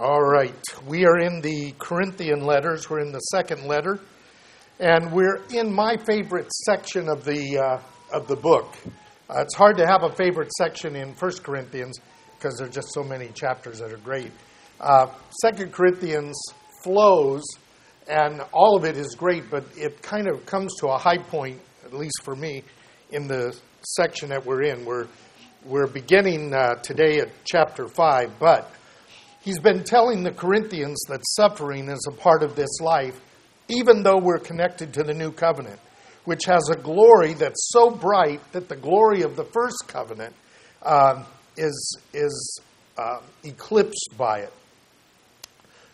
All right. We are in the Corinthian letters. We're in the second letter. And we're in my favorite section of the, uh, of the book. Uh, it's hard to have a favorite section in 1 Corinthians because there are just so many chapters that are great. Uh, 2 Corinthians flows, and all of it is great, but it kind of comes to a high point, at least for me, in the section that we're in. We're, we're beginning uh, today at chapter 5, but He's been telling the Corinthians that suffering is a part of this life, even though we're connected to the new covenant, which has a glory that's so bright that the glory of the first covenant uh, is, is uh, eclipsed by it.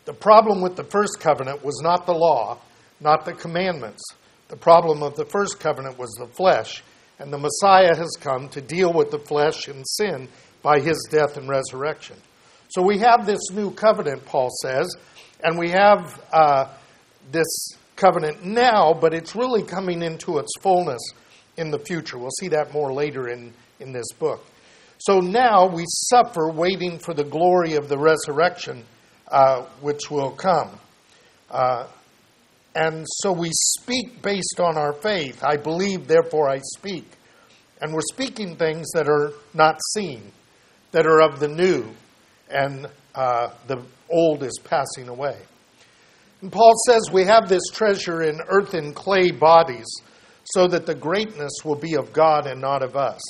The problem with the first covenant was not the law, not the commandments. The problem of the first covenant was the flesh, and the Messiah has come to deal with the flesh and sin by his death and resurrection. So we have this new covenant, Paul says, and we have uh, this covenant now, but it's really coming into its fullness in the future. We'll see that more later in, in this book. So now we suffer waiting for the glory of the resurrection, uh, which will come. Uh, and so we speak based on our faith. I believe, therefore I speak. And we're speaking things that are not seen, that are of the new, and uh, the old is passing away. And Paul says we have this treasure in earthen clay bodies so that the greatness will be of God and not of us.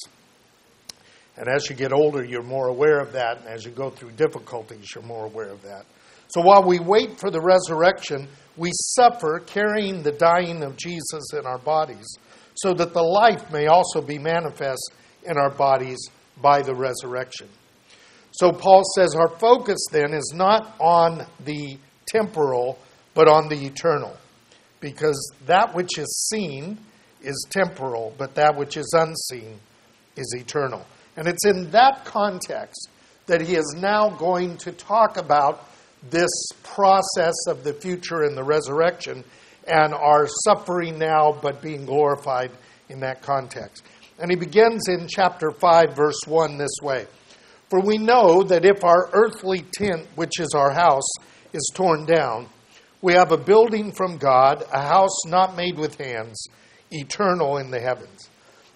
And as you get older, you're more aware of that. And as you go through difficulties, you're more aware of that. So while we wait for the resurrection, we suffer carrying the dying of Jesus in our bodies, so that the life may also be manifest in our bodies by the resurrection. So Paul says our focus then is not on the temporal, but on the eternal. Because that which is seen is temporal, but that which is unseen is eternal. And it's in that context that he is now going to talk about this process of the future and the resurrection and our suffering now but being glorified in that context. And he begins in chapter 5, verse 1 this way. For we know that if our earthly tent, which is our house, is torn down, we have a building from God, a house not made with hands, eternal in the heavens.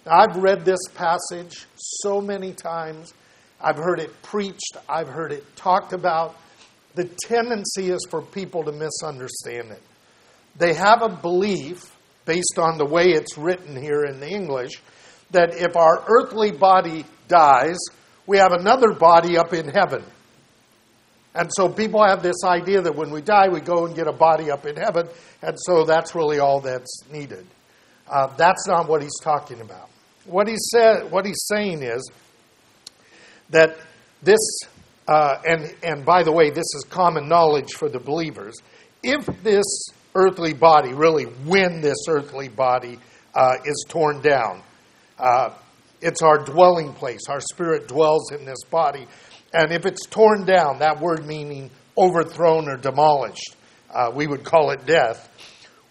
Now, I've read this passage so many times. I've heard it preached, I've heard it talked about. The tendency is for people to misunderstand it. They have a belief, based on the way it's written here in the English, that if our earthly body dies, we have another body up in heaven. And so people have this idea that when we die, we go and get a body up in heaven, and so that's really all that's needed. Uh, that's not what he's talking about. What he said, what he's saying is that this, uh, and and by the way, this is common knowledge for the believers. If this earthly body, really, when this earthly body uh, is torn down, uh, it's our dwelling place. Our spirit dwells in this body. And if it's torn down, that word meaning overthrown or demolished, uh, we would call it death.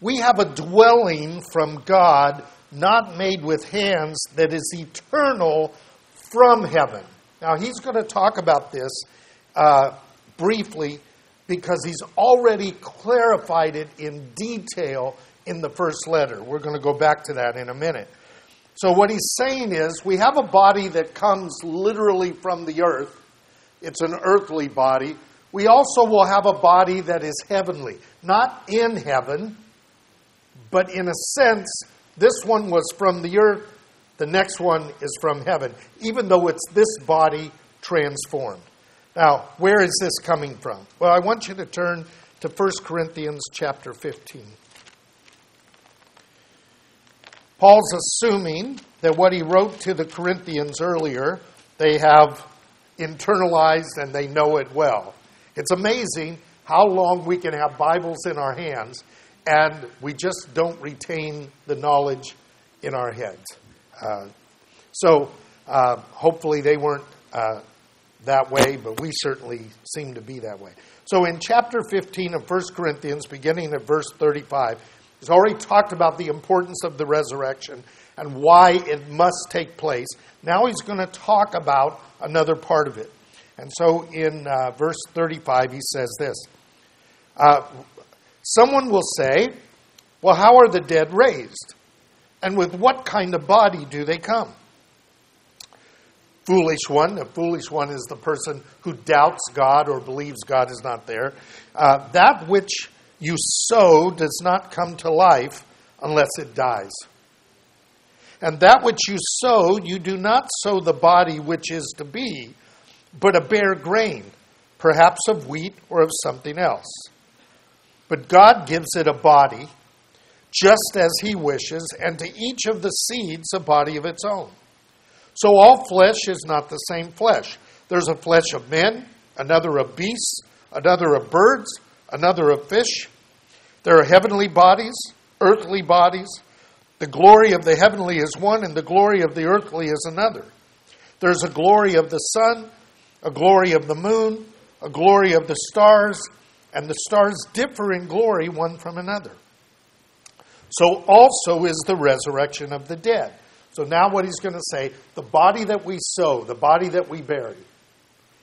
We have a dwelling from God, not made with hands, that is eternal from heaven. Now, he's going to talk about this uh, briefly because he's already clarified it in detail in the first letter. We're going to go back to that in a minute. So, what he's saying is, we have a body that comes literally from the earth, it's an earthly body. We also will have a body that is heavenly, not in heaven, but in a sense, this one was from the earth, the next one is from heaven, even though it's this body transformed. Now, where is this coming from? Well, I want you to turn to 1 Corinthians chapter 15. Paul's assuming that what he wrote to the Corinthians earlier, they have internalized and they know it well. It's amazing how long we can have Bibles in our hands and we just don't retain the knowledge in our heads. Uh, so uh, hopefully they weren't uh, that way, but we certainly seem to be that way. So in chapter 15 of 1 Corinthians, beginning at verse 35, He's already talked about the importance of the resurrection and why it must take place. Now he's going to talk about another part of it. And so in uh, verse 35, he says this uh, Someone will say, Well, how are the dead raised? And with what kind of body do they come? Foolish one. The foolish one is the person who doubts God or believes God is not there. Uh, that which you sow does not come to life unless it dies. And that which you sow, you do not sow the body which is to be, but a bare grain, perhaps of wheat or of something else. But God gives it a body, just as He wishes, and to each of the seeds a body of its own. So all flesh is not the same flesh. There's a flesh of men, another of beasts, another of birds, another of fish. There are heavenly bodies, earthly bodies. The glory of the heavenly is one, and the glory of the earthly is another. There's a glory of the sun, a glory of the moon, a glory of the stars, and the stars differ in glory one from another. So also is the resurrection of the dead. So now what he's going to say, the body that we sow, the body that we bury,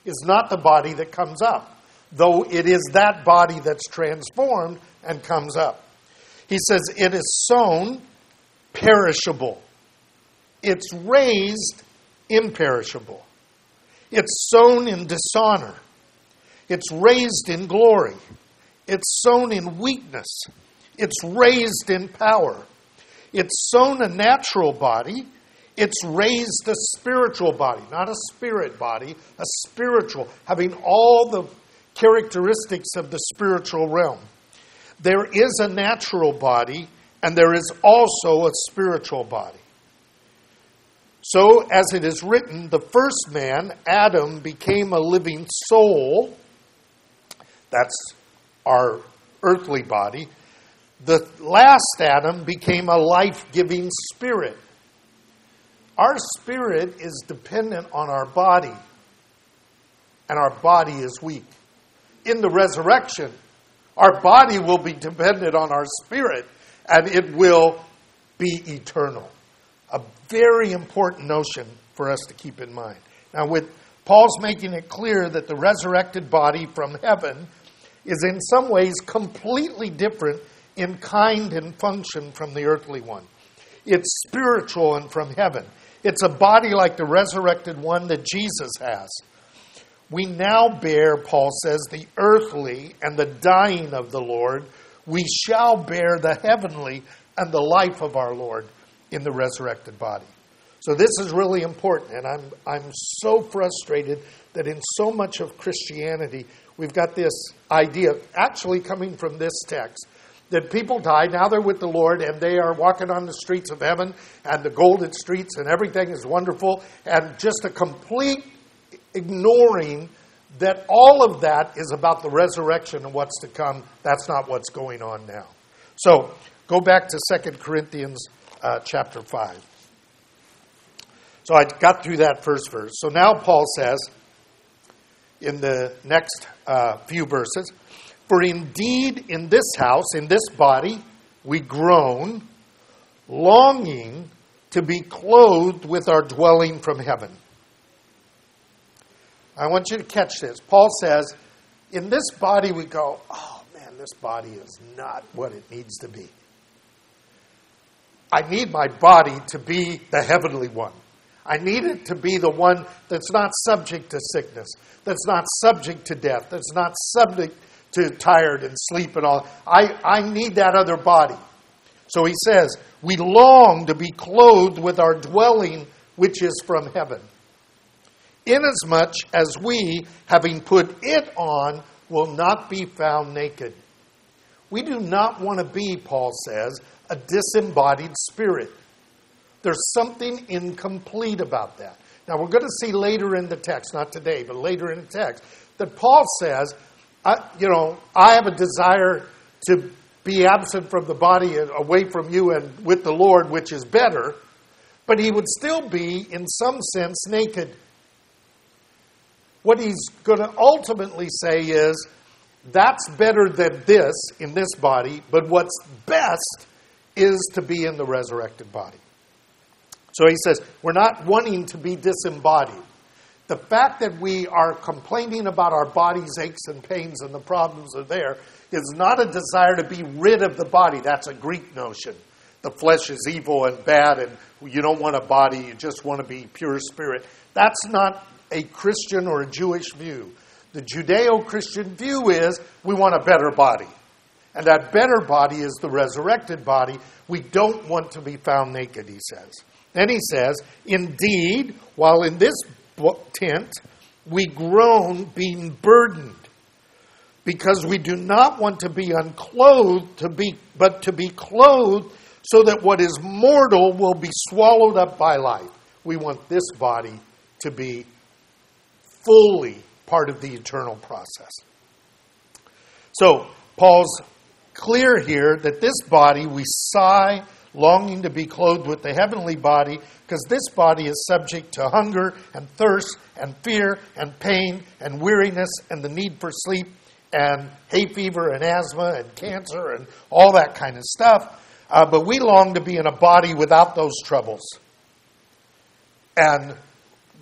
is not the body that comes up, though it is that body that's transformed and comes up. He says it is sown perishable. It's raised imperishable. It's sown in dishonor. It's raised in glory. It's sown in weakness. It's raised in power. It's sown a natural body. It's raised a spiritual body, not a spirit body, a spiritual, having all the characteristics of the spiritual realm. There is a natural body, and there is also a spiritual body. So, as it is written, the first man, Adam, became a living soul. That's our earthly body. The last Adam became a life giving spirit. Our spirit is dependent on our body, and our body is weak. In the resurrection, our body will be dependent on our spirit, and it will be eternal. A very important notion for us to keep in mind. Now, with Paul's making it clear that the resurrected body from heaven is in some ways completely different in kind and function from the earthly one. It's spiritual and from heaven. It's a body like the resurrected one that Jesus has. We now bear, Paul says, the earthly and the dying of the Lord. We shall bear the heavenly and the life of our Lord in the resurrected body. So this is really important, and I'm, I'm so frustrated that in so much of Christianity, we've got this idea, actually coming from this text, that people die, now they're with the Lord, and they are walking on the streets of heaven and the golden streets, and everything is wonderful, and just a complete ignoring that all of that is about the resurrection and what's to come. That's not what's going on now. So go back to 2 Corinthians uh, chapter 5. So I got through that first verse. So now Paul says in the next uh, few verses, For indeed in this house, in this body, we groan, longing to be clothed with our dwelling from heaven I want you to catch this. Paul says, in this body we go, oh man, this body is not what it needs to be. I need my body to be the heavenly one. I need it to be the one that's not subject to sickness, that's not subject to death, that's not subject to tired and sleep and all. I, I need that other body. So he says, We long to be clothed with our dwelling which is from heaven inasmuch as we, having put it on, will not be found naked. We do not want to be, Paul says, a disembodied spirit. There's something incomplete about that. Now, we're going to see later in the text, not today, but later in the text, that Paul says, I, you know, I have a desire to be absent from the body and away from you and with the Lord, which is better, but he would still be, in some sense, naked. What he's going to ultimately say is that's better than this in this body, but what's best is to be in the resurrected body. So he says, we're not wanting to be disembodied. the fact that we are complaining about our body's aches and pains and the problems are there is not a desire to be rid of the body. That's a Greek notion. The flesh is evil and bad, and you don't want a body, you just want to be pure spirit. That's not a Christian or a Jewish view. The Judeo Christian view is we want a better body. And that better body is the resurrected body. We don't want to be found naked, he says. Then he says, Indeed, while in this tent, we groan being burdened because we do not want to be unclothed to be but to be clothed so that what is mortal will be swallowed up by life we want this body to be fully part of the eternal process so paul's clear here that this body we sigh longing to be clothed with the heavenly body, because this body is subject to hunger and thirst and fear and pain and weariness and the need for sleep and hay fever and asthma and cancer and all that kind of stuff. Uh, but we long to be in a body without those troubles and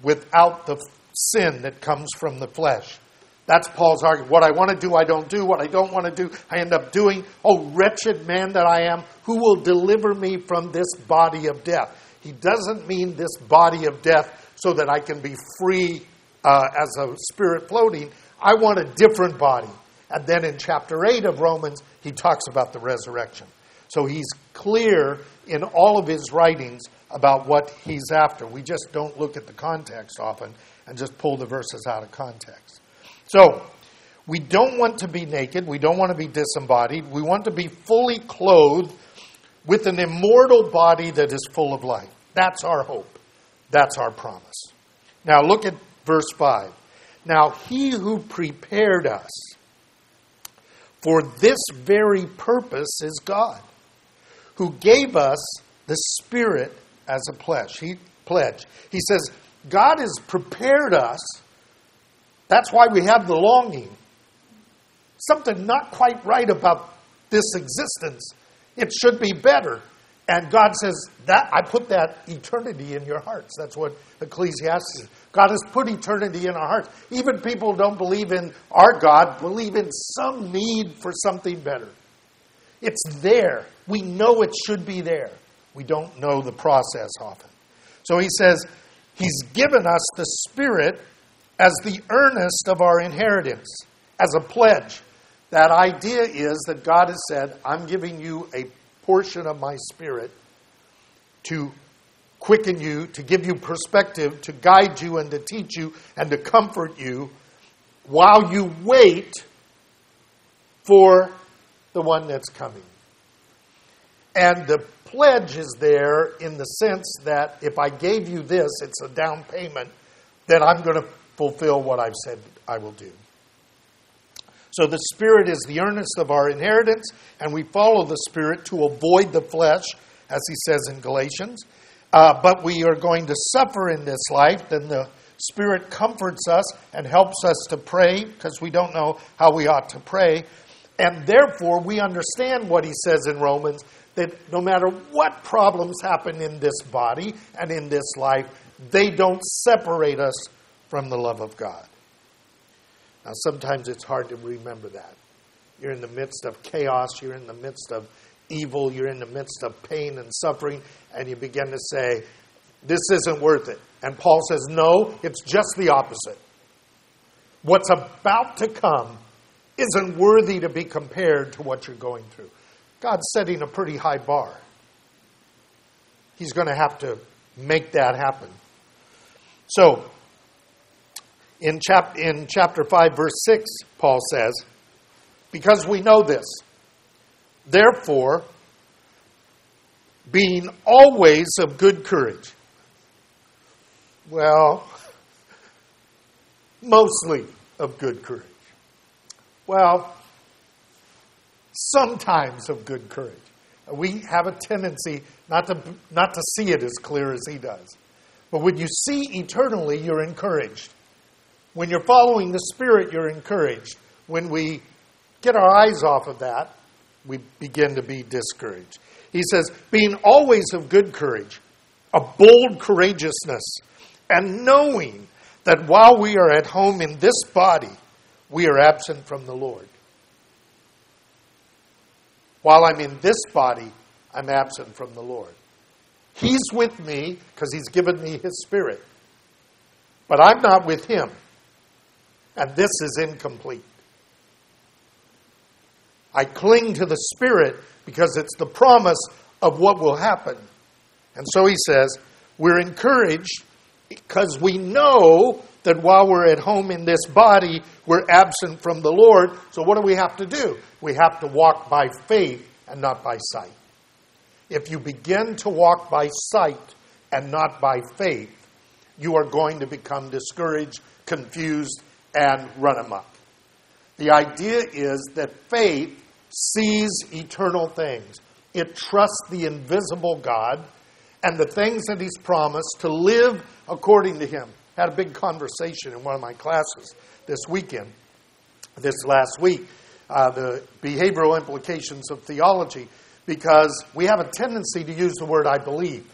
without the sin that comes from the flesh. That's Paul's argument. What I want to do, I don't do. What I don't want to do, I end up doing. Oh, wretched man that I am, who will deliver me from this body of death? He doesn't mean this body of death so that I can be free uh, as a spirit floating. I want a different body. And then in chapter 8 of Romans, he talks about the resurrection. So he's clear in all of his writings about what he's after. We just don't look at the context often and just pull the verses out of context. So, we don't want to be naked. We don't want to be disembodied. We want to be fully clothed with an immortal body that is full of life. That's our hope. That's our promise. Now, look at verse 5. Now, he who prepared us for this very purpose is God, who gave us the Spirit as a pledge. He, pledge. he says, God has prepared us that's why we have the longing. Something not quite right about this existence. It should be better. And God says that I put that eternity in your hearts. That's what Ecclesiastes. God has put eternity in our hearts. Even people who don't believe in our God believe in some need for something better. It's there. We know it should be there. We don't know the process often. So he says, He's given us the Spirit as the earnest of our inheritance, as a pledge. That idea is that God has said, I'm giving you a portion of my spirit to quicken you, to give you perspective, to guide you and to teach you and to comfort you while you wait for the one that's coming. And the pledge is there in the sense that if I gave you this, it's a down payment, that I'm going to fulfill what I've said I will do. So the Spirit is the earnest of our inheritance, and we follow the Spirit to avoid the flesh, as he says in Galatians. Uh, but we are going to suffer in this life, then the Spirit comforts us and helps us to pray because we don't know how we ought to pray. And therefore, we understand what he says in Romans that no matter what problems happen in this body and in this life, they don't separate us from the love of God. Now, sometimes it's hard to remember that. You're in the midst of chaos, you're in the midst of evil, you're in the midst of pain and suffering, and you begin to say, This isn't worth it. And Paul says, No, it's just the opposite. What's about to come isn't worthy to be compared to what you're going through. God's setting a pretty high bar. He's going to have to make that happen. So, in, chap- in chapter 5, verse 6, Paul says, Because we know this, therefore, being always of good courage. Well, mostly of good courage. Well, sometimes of good courage. We have a tendency not to, not to see it as clear as he does. But when you see eternally, you're encouraged. When you're following the Spirit, you're encouraged. When we get our eyes off of that, we begin to be discouraged. He says, being always of good courage, a bold courageousness, and knowing that while we are at home in this body, we are absent from the Lord. While I'm in this body, I'm absent from the Lord. He's with me because He's given me His Spirit. But I'm not with Him. And this is incomplete. I cling to the Spirit because it's the promise of what will happen. And so he says, we're encouraged because we know that while we're at home in this body, we're absent from the Lord. So what do we have to do? We have to walk by faith and not by sight. If you begin to walk by sight and not by faith, you are going to become discouraged, confused, and run amok. The idea is that faith sees eternal things. It trusts the invisible God and the things that He's promised to live according to Him. Had a big conversation in one of my classes this weekend, this last week, uh, the behavioral implications of theology, because we have a tendency to use the word I believe.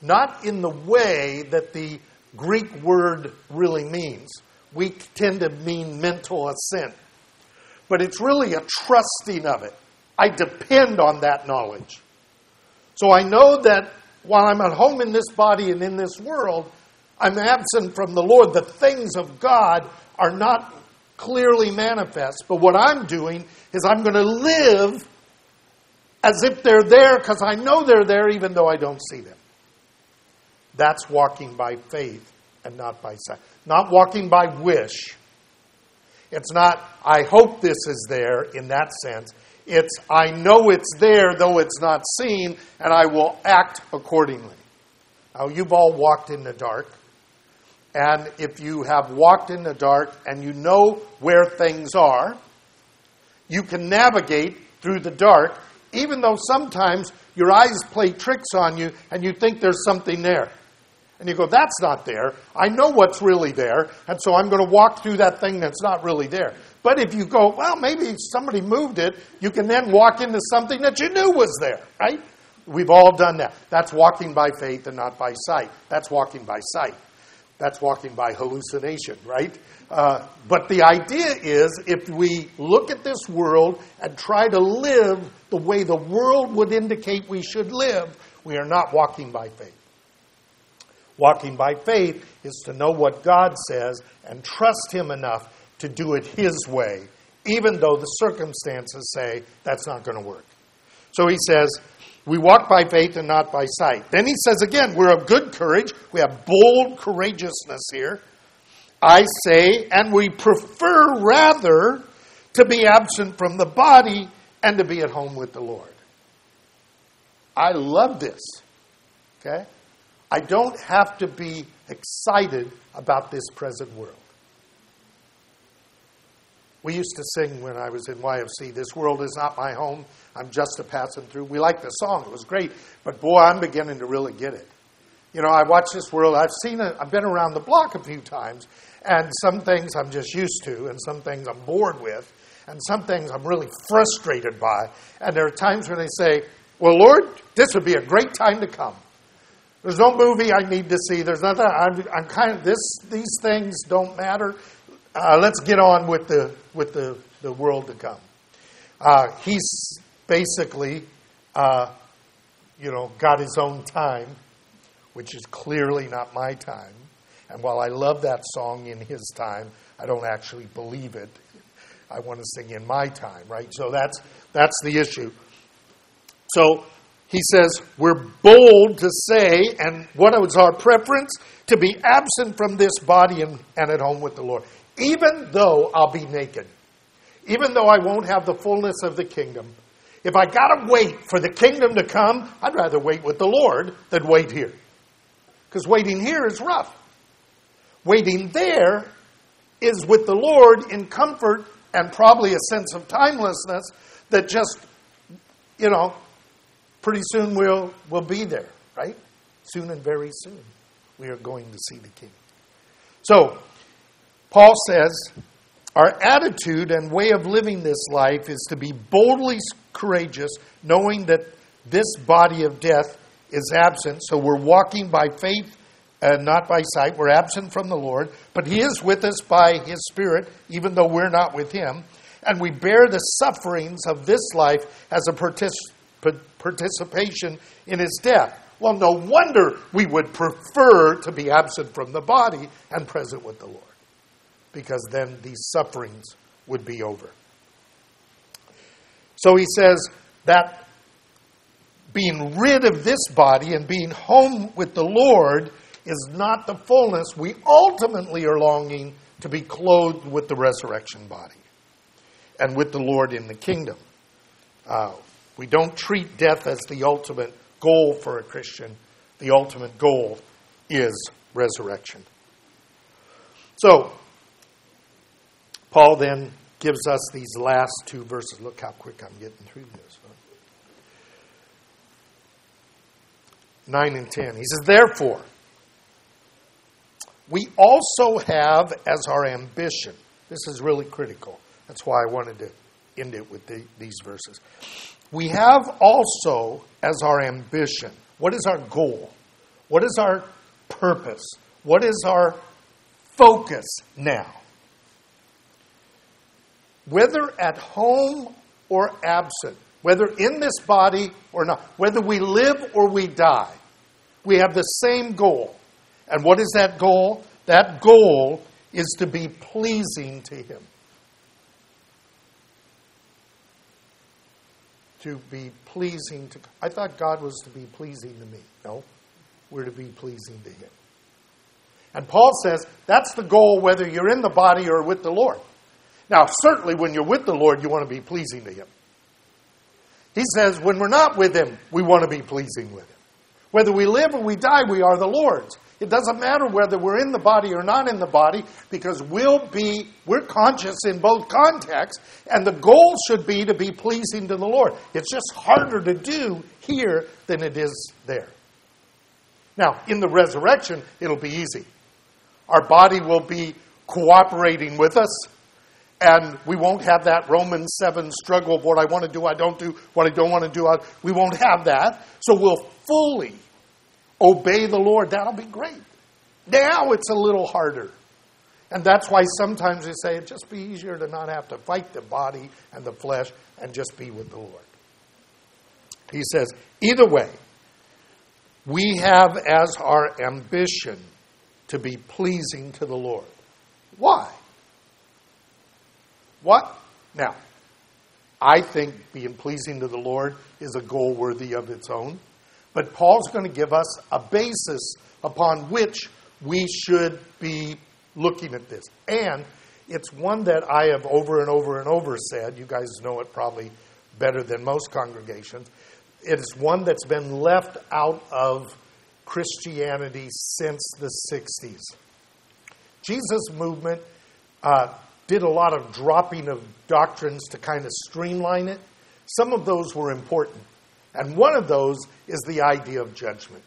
Not in the way that the Greek word really means. We tend to mean mental assent. But it's really a trusting of it. I depend on that knowledge. So I know that while I'm at home in this body and in this world, I'm absent from the Lord. The things of God are not clearly manifest. But what I'm doing is I'm going to live as if they're there because I know they're there even though I don't see them. That's walking by faith and not by sight. Not walking by wish. It's not, I hope this is there in that sense. It's, I know it's there, though it's not seen, and I will act accordingly. Now, you've all walked in the dark. And if you have walked in the dark and you know where things are, you can navigate through the dark, even though sometimes your eyes play tricks on you and you think there's something there. And you go, that's not there. I know what's really there, and so I'm going to walk through that thing that's not really there. But if you go, well, maybe somebody moved it, you can then walk into something that you knew was there, right? We've all done that. That's walking by faith and not by sight. That's walking by sight. That's walking by hallucination, right? Uh, but the idea is if we look at this world and try to live the way the world would indicate we should live, we are not walking by faith. Walking by faith is to know what God says and trust Him enough to do it His way, even though the circumstances say that's not going to work. So he says, we walk by faith and not by sight. Then he says again, we're of good courage. We have bold courageousness here. I say, and we prefer rather to be absent from the body and to be at home with the Lord. I love this. Okay? I don't have to be excited about this present world. We used to sing when I was in YFC, This world is not my home, I'm just a passing through. We liked the song, it was great, but boy, I'm beginning to really get it. You know, I watch this world, I've seen it, I've been around the block a few times, and some things I'm just used to, and some things I'm bored with, and some things I'm really frustrated by. And there are times when they say, Well, Lord, this would be a great time to come. There's no movie I need to see. There's nothing. I'm, I'm kind of this. These things don't matter. Uh, let's get on with the with the, the world to come. Uh, he's basically, uh, you know, got his own time, which is clearly not my time. And while I love that song in his time, I don't actually believe it. I want to sing in my time, right? So that's that's the issue. So he says, We're bold to say, and what is our preference? To be absent from this body and, and at home with the Lord. Even though I'll be naked, even though I won't have the fullness of the kingdom, if I got to wait for the kingdom to come, I'd rather wait with the Lord than wait here. Because waiting here is rough. Waiting there is with the Lord in comfort and probably a sense of timelessness that just, you know, pretty soon we'll, we'll be there, right? Soon and very soon, we are going to see the King. So, Paul says, our attitude and way of living this life is to be boldly courageous, knowing that this body of death is absent, so we're walking by faith and not by sight. We're absent from the Lord, but He is with us by His Spirit, even though we're not with Him. And we bear the sufferings of this life as a partic- participation in His death. Well, no wonder we would prefer to be absent from the body and present with the Lord, because then these sufferings would be over. So he says that being rid of this body and being home with the Lord is not the fullness. We ultimately are longing to be clothed with the resurrection body and with the Lord in the kingdom. Uh, we don't treat death as the ultimate goal for a Christian. The ultimate goal is resurrection. So, Paul then gives us these last two verses. Look how quick I'm getting through this. 9 and 10. He says, Therefore, we also have as our ambition, this is really critical. That's why I wanted to end it with the, these verses. We have also as our ambition, what is our goal? What is our purpose? What is our focus now? Whether at home or absent, whether in this body or not, whether we live or we die, we have the same goal. And what is that goal? That goal is to be pleasing to Him. To be pleasing to I thought God was to be pleasing to me. No, we're to be pleasing to Him. And Paul says that's the goal whether you're in the body or with the Lord. Now, certainly when you're with the Lord, you want to be pleasing to Him. He says when we're not with Him, we want to be pleasing with Him. Whether we live or we die, we are the Lord's. It doesn't matter whether we're in the body or not in the body because we'll be we're conscious in both contexts and the goal should be to be pleasing to the Lord. It's just harder to do here than it is there. Now, in the resurrection, it'll be easy. Our body will be cooperating with us and we won't have that Romans 7 struggle of what I want to do, I don't do, what I don't want to do. I, we won't have that. So we'll fully obey the Lord. That'll be great. Now it's a little harder. And that's why sometimes we say it'd just be easier to not have to fight the body and the flesh and just be with the Lord. He says, either way, we have as our ambition to be pleasing to the Lord. Why? What? Now, I think being pleasing to the Lord is a goal worthy of its own. But Paul's going to give us a basis upon which we should be looking at this. And it's one that I have over and over and over said. You guys know it probably better than most congregations. It is one that's been left out of Christianity since the 60s. Jesus' movement uh, did a lot of dropping of doctrines to kind of streamline it. Some of those were important. And one of those is the idea of judgment.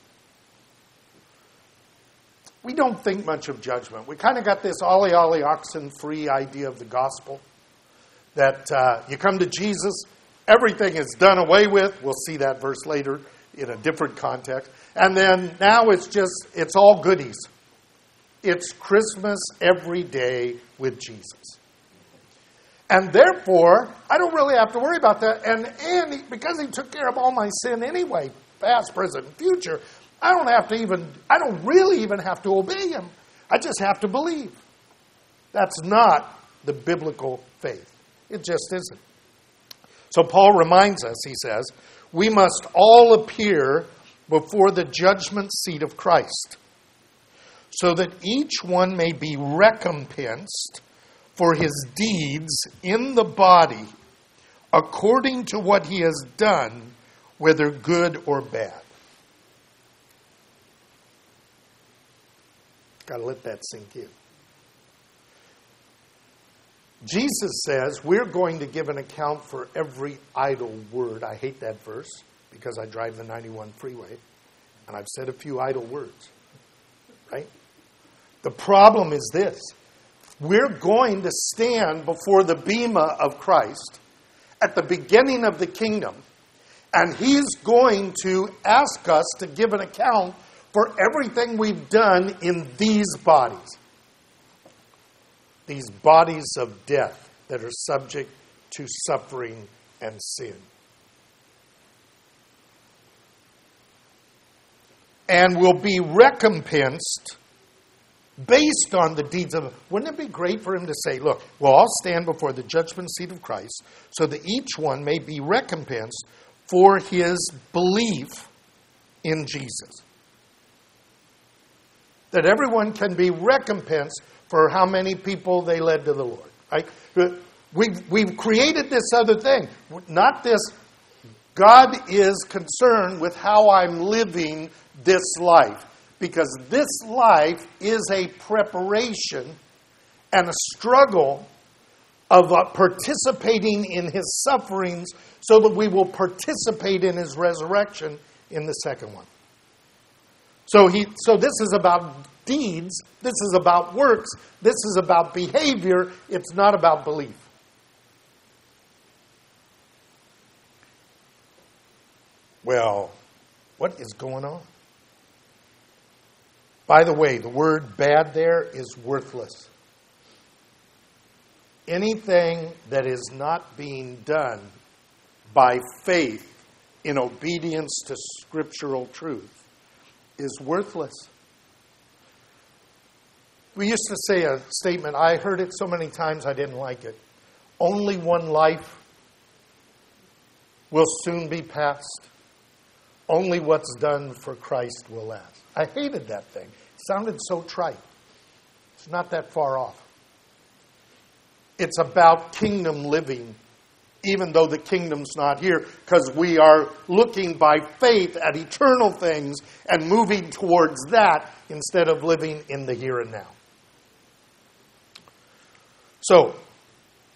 We don't think much of judgment. We kind of got this ollie ollie oxen free idea of the gospel that uh, you come to Jesus, everything is done away with. We'll see that verse later in a different context. And then now it's just, it's all goodies. It's Christmas every day with Jesus. And therefore, I don't really have to worry about that. And, and because he took care of all my sin anyway, past, present, future, I don't have to even, I don't really even have to obey him. I just have to believe. That's not the biblical faith. It just isn't. So Paul reminds us, he says, we must all appear before the judgment seat of Christ so that each one may be recompensed for his deeds in the body according to what he has done, whether good or bad. Got to let that sink in. Jesus says we're going to give an account for every idle word. I hate that verse because I drive the 91 freeway and I've said a few idle words. Right? The problem is this we're going to stand before the Bema of Christ at the beginning of the kingdom, and He's going to ask us to give an account for everything we've done in these bodies. These bodies of death that are subject to suffering and sin. And will be recompensed based on the deeds of. Wouldn't it be great for him to say, Look, we'll all stand before the judgment seat of Christ so that each one may be recompensed for his belief in Jesus? That everyone can be recompensed for how many people they led to the Lord. Right? We've, we've created this other thing, not this. God is concerned with how I'm living this life because this life is a preparation and a struggle of uh, participating in his sufferings so that we will participate in his resurrection in the second one. So he so this is about deeds, this is about works, this is about behavior, it's not about belief. Well, what is going on? By the way, the word bad there is worthless. Anything that is not being done by faith in obedience to scriptural truth is worthless. We used to say a statement, I heard it so many times I didn't like it. Only one life will soon be passed. Only what's done for Christ will last. I hated that thing. Sounded so trite. It's not that far off. It's about kingdom living, even though the kingdom's not here, because we are looking by faith at eternal things and moving towards that instead of living in the here and now. So,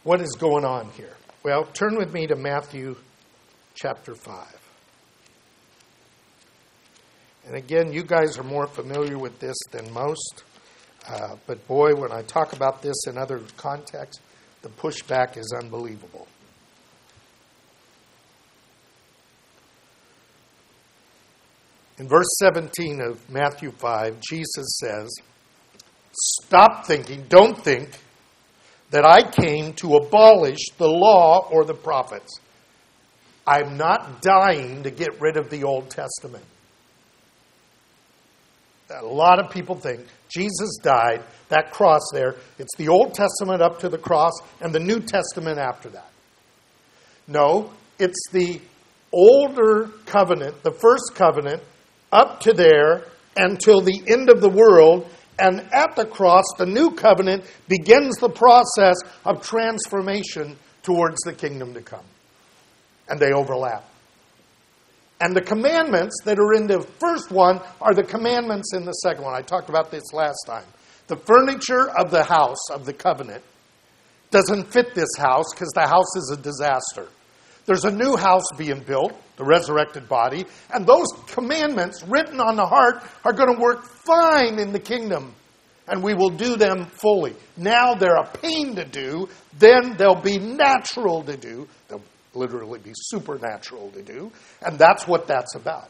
what is going on here? Well, turn with me to Matthew chapter 5. And again, you guys are more familiar with this than most. Uh, but boy, when I talk about this in other contexts, the pushback is unbelievable. In verse 17 of Matthew 5, Jesus says, Stop thinking, don't think that I came to abolish the law or the prophets. I'm not dying to get rid of the Old Testament a lot of people think Jesus died, that cross there, it's the Old Testament up to the cross and the New Testament after that. No, it's the older covenant, the first covenant, up to there until the end of the world. And at the cross, the new covenant begins the process of transformation towards the kingdom to come. And they overlap. And the commandments that are in the first one are the commandments in the second one. I talked about this last time. The furniture of the house of the covenant doesn't fit this house because the house is a disaster. There's a new house being built, the resurrected body, and those commandments written on the heart are going to work fine in the kingdom, and we will do them fully. Now they're a pain to do, then they'll be natural to do. They'll literally be supernatural to do, and that's what that's about.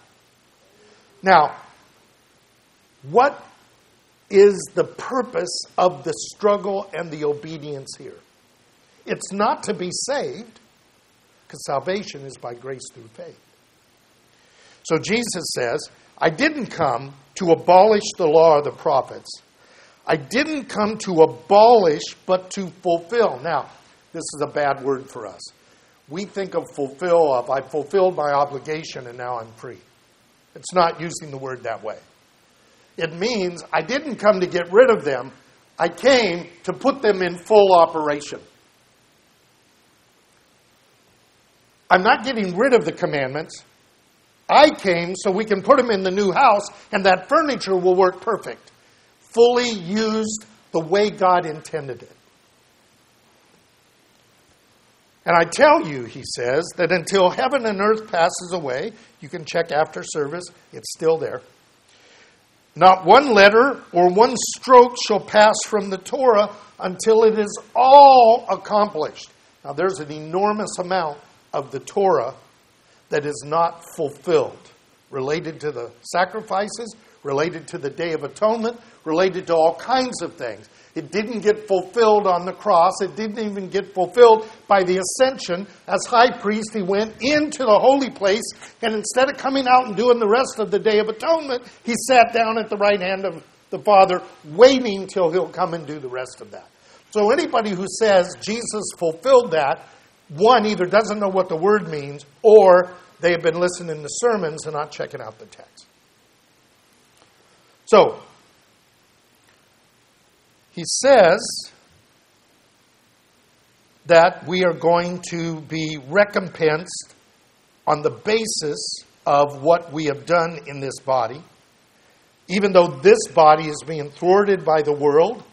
Now, what is the purpose of the struggle and the obedience here? It's not to be saved, because salvation is by grace through faith. So Jesus says, I didn't come to abolish the law of the prophets. I didn't come to abolish, but to fulfill. Now, this is a bad word for us we think of fulfill of I fulfilled my obligation and now I'm free. It's not using the word that way. It means I didn't come to get rid of them, I came to put them in full operation. I'm not getting rid of the commandments. I came so we can put them in the new house and that furniture will work perfect. Fully used the way God intended it. And I tell you, he says, that until heaven and earth passes away, you can check after service, it's still there. Not one letter or one stroke shall pass from the Torah until it is all accomplished. Now, there's an enormous amount of the Torah that is not fulfilled, related to the sacrifices, related to the Day of Atonement, related to all kinds of things. It didn't get fulfilled on the cross. It didn't even get fulfilled by the ascension. As high priest, he went into the holy place, and instead of coming out and doing the rest of the Day of Atonement, he sat down at the right hand of the Father, waiting till he'll come and do the rest of that. So anybody who says Jesus fulfilled that, one, either doesn't know what the word means, or they have been listening to sermons and not checking out the text. So, he says that we are going to be recompensed on the basis of what we have done in this body. Even though this body is being thwarted by the world,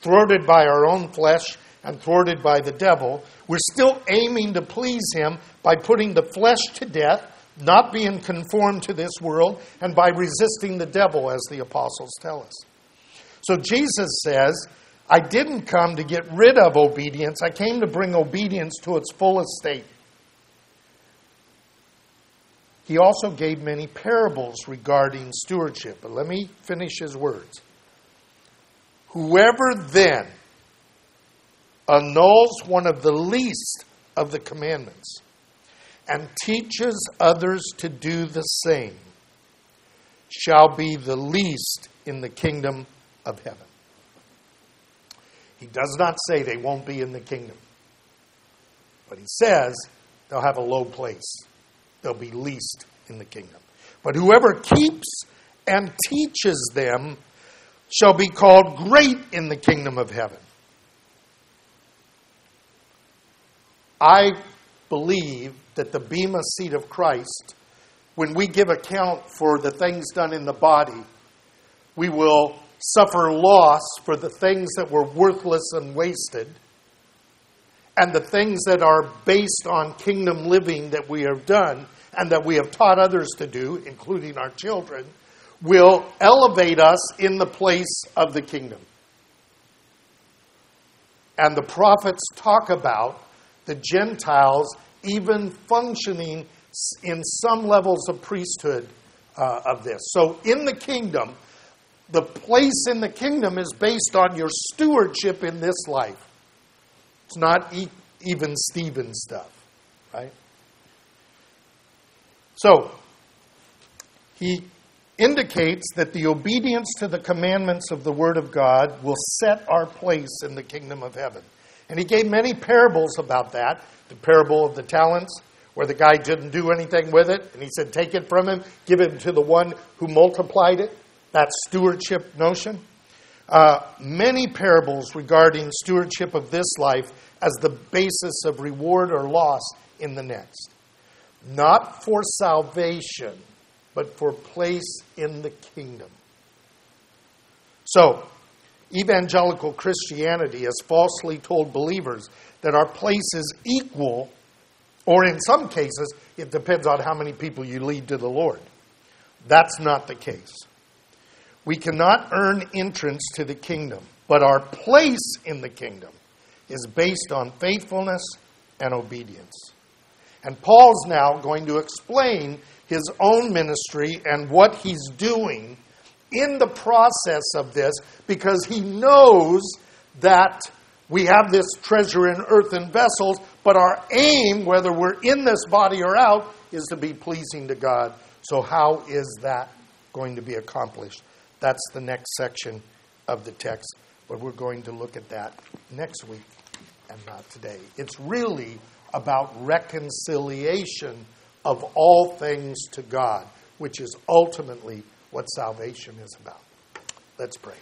thwarted by our own flesh, and thwarted by the devil, we're still aiming to please him by putting the flesh to death, not being conformed to this world, and by resisting the devil, as the apostles tell us. So Jesus says, I didn't come to get rid of obedience, I came to bring obedience to its fullest state. He also gave many parables regarding stewardship. But let me finish his words. Whoever then annuls one of the least of the commandments and teaches others to do the same shall be the least in the kingdom of heaven. He does not say they won't be in the kingdom, but he says they'll have a low place. They'll be least in the kingdom. But whoever keeps and teaches them shall be called great in the kingdom of heaven. I believe that the Bema seat of Christ, when we give account for the things done in the body, we will suffer loss for the things that were worthless and wasted, and the things that are based on kingdom living that we have done and that we have taught others to do, including our children, will elevate us in the place of the kingdom. And the prophets talk about the Gentiles even functioning in some levels of priesthood uh, of this. So, in the kingdom, the place in the kingdom is based on your stewardship in this life. It's not e- even Stephen stuff, right? So, he indicates that the obedience to the commandments of the Word of God will set our place in the kingdom of heaven. And he gave many parables about that. The parable of the talents, where the guy didn't do anything with it, and he said, Take it from him, give it to the one who multiplied it that stewardship notion. Uh, many parables regarding stewardship of this life as the basis of reward or loss in the next. Not for salvation, but for place in the kingdom. So, evangelical Christianity has falsely told believers that our place is equal, or in some cases, it depends on how many people you lead to the Lord. That's not the case. We cannot earn entrance to the kingdom, but our place in the kingdom is based on faithfulness and obedience. And Paul's now going to explain his own ministry and what he's doing in the process of this because he knows that we have this treasure in earthen vessels, but our aim, whether we're in this body or out, is to be pleasing to God. So, how is that going to be accomplished? That's the next section of the text, but we're going to look at that next week and not today. It's really about reconciliation of all things to God, which is ultimately what salvation is about. Let's pray.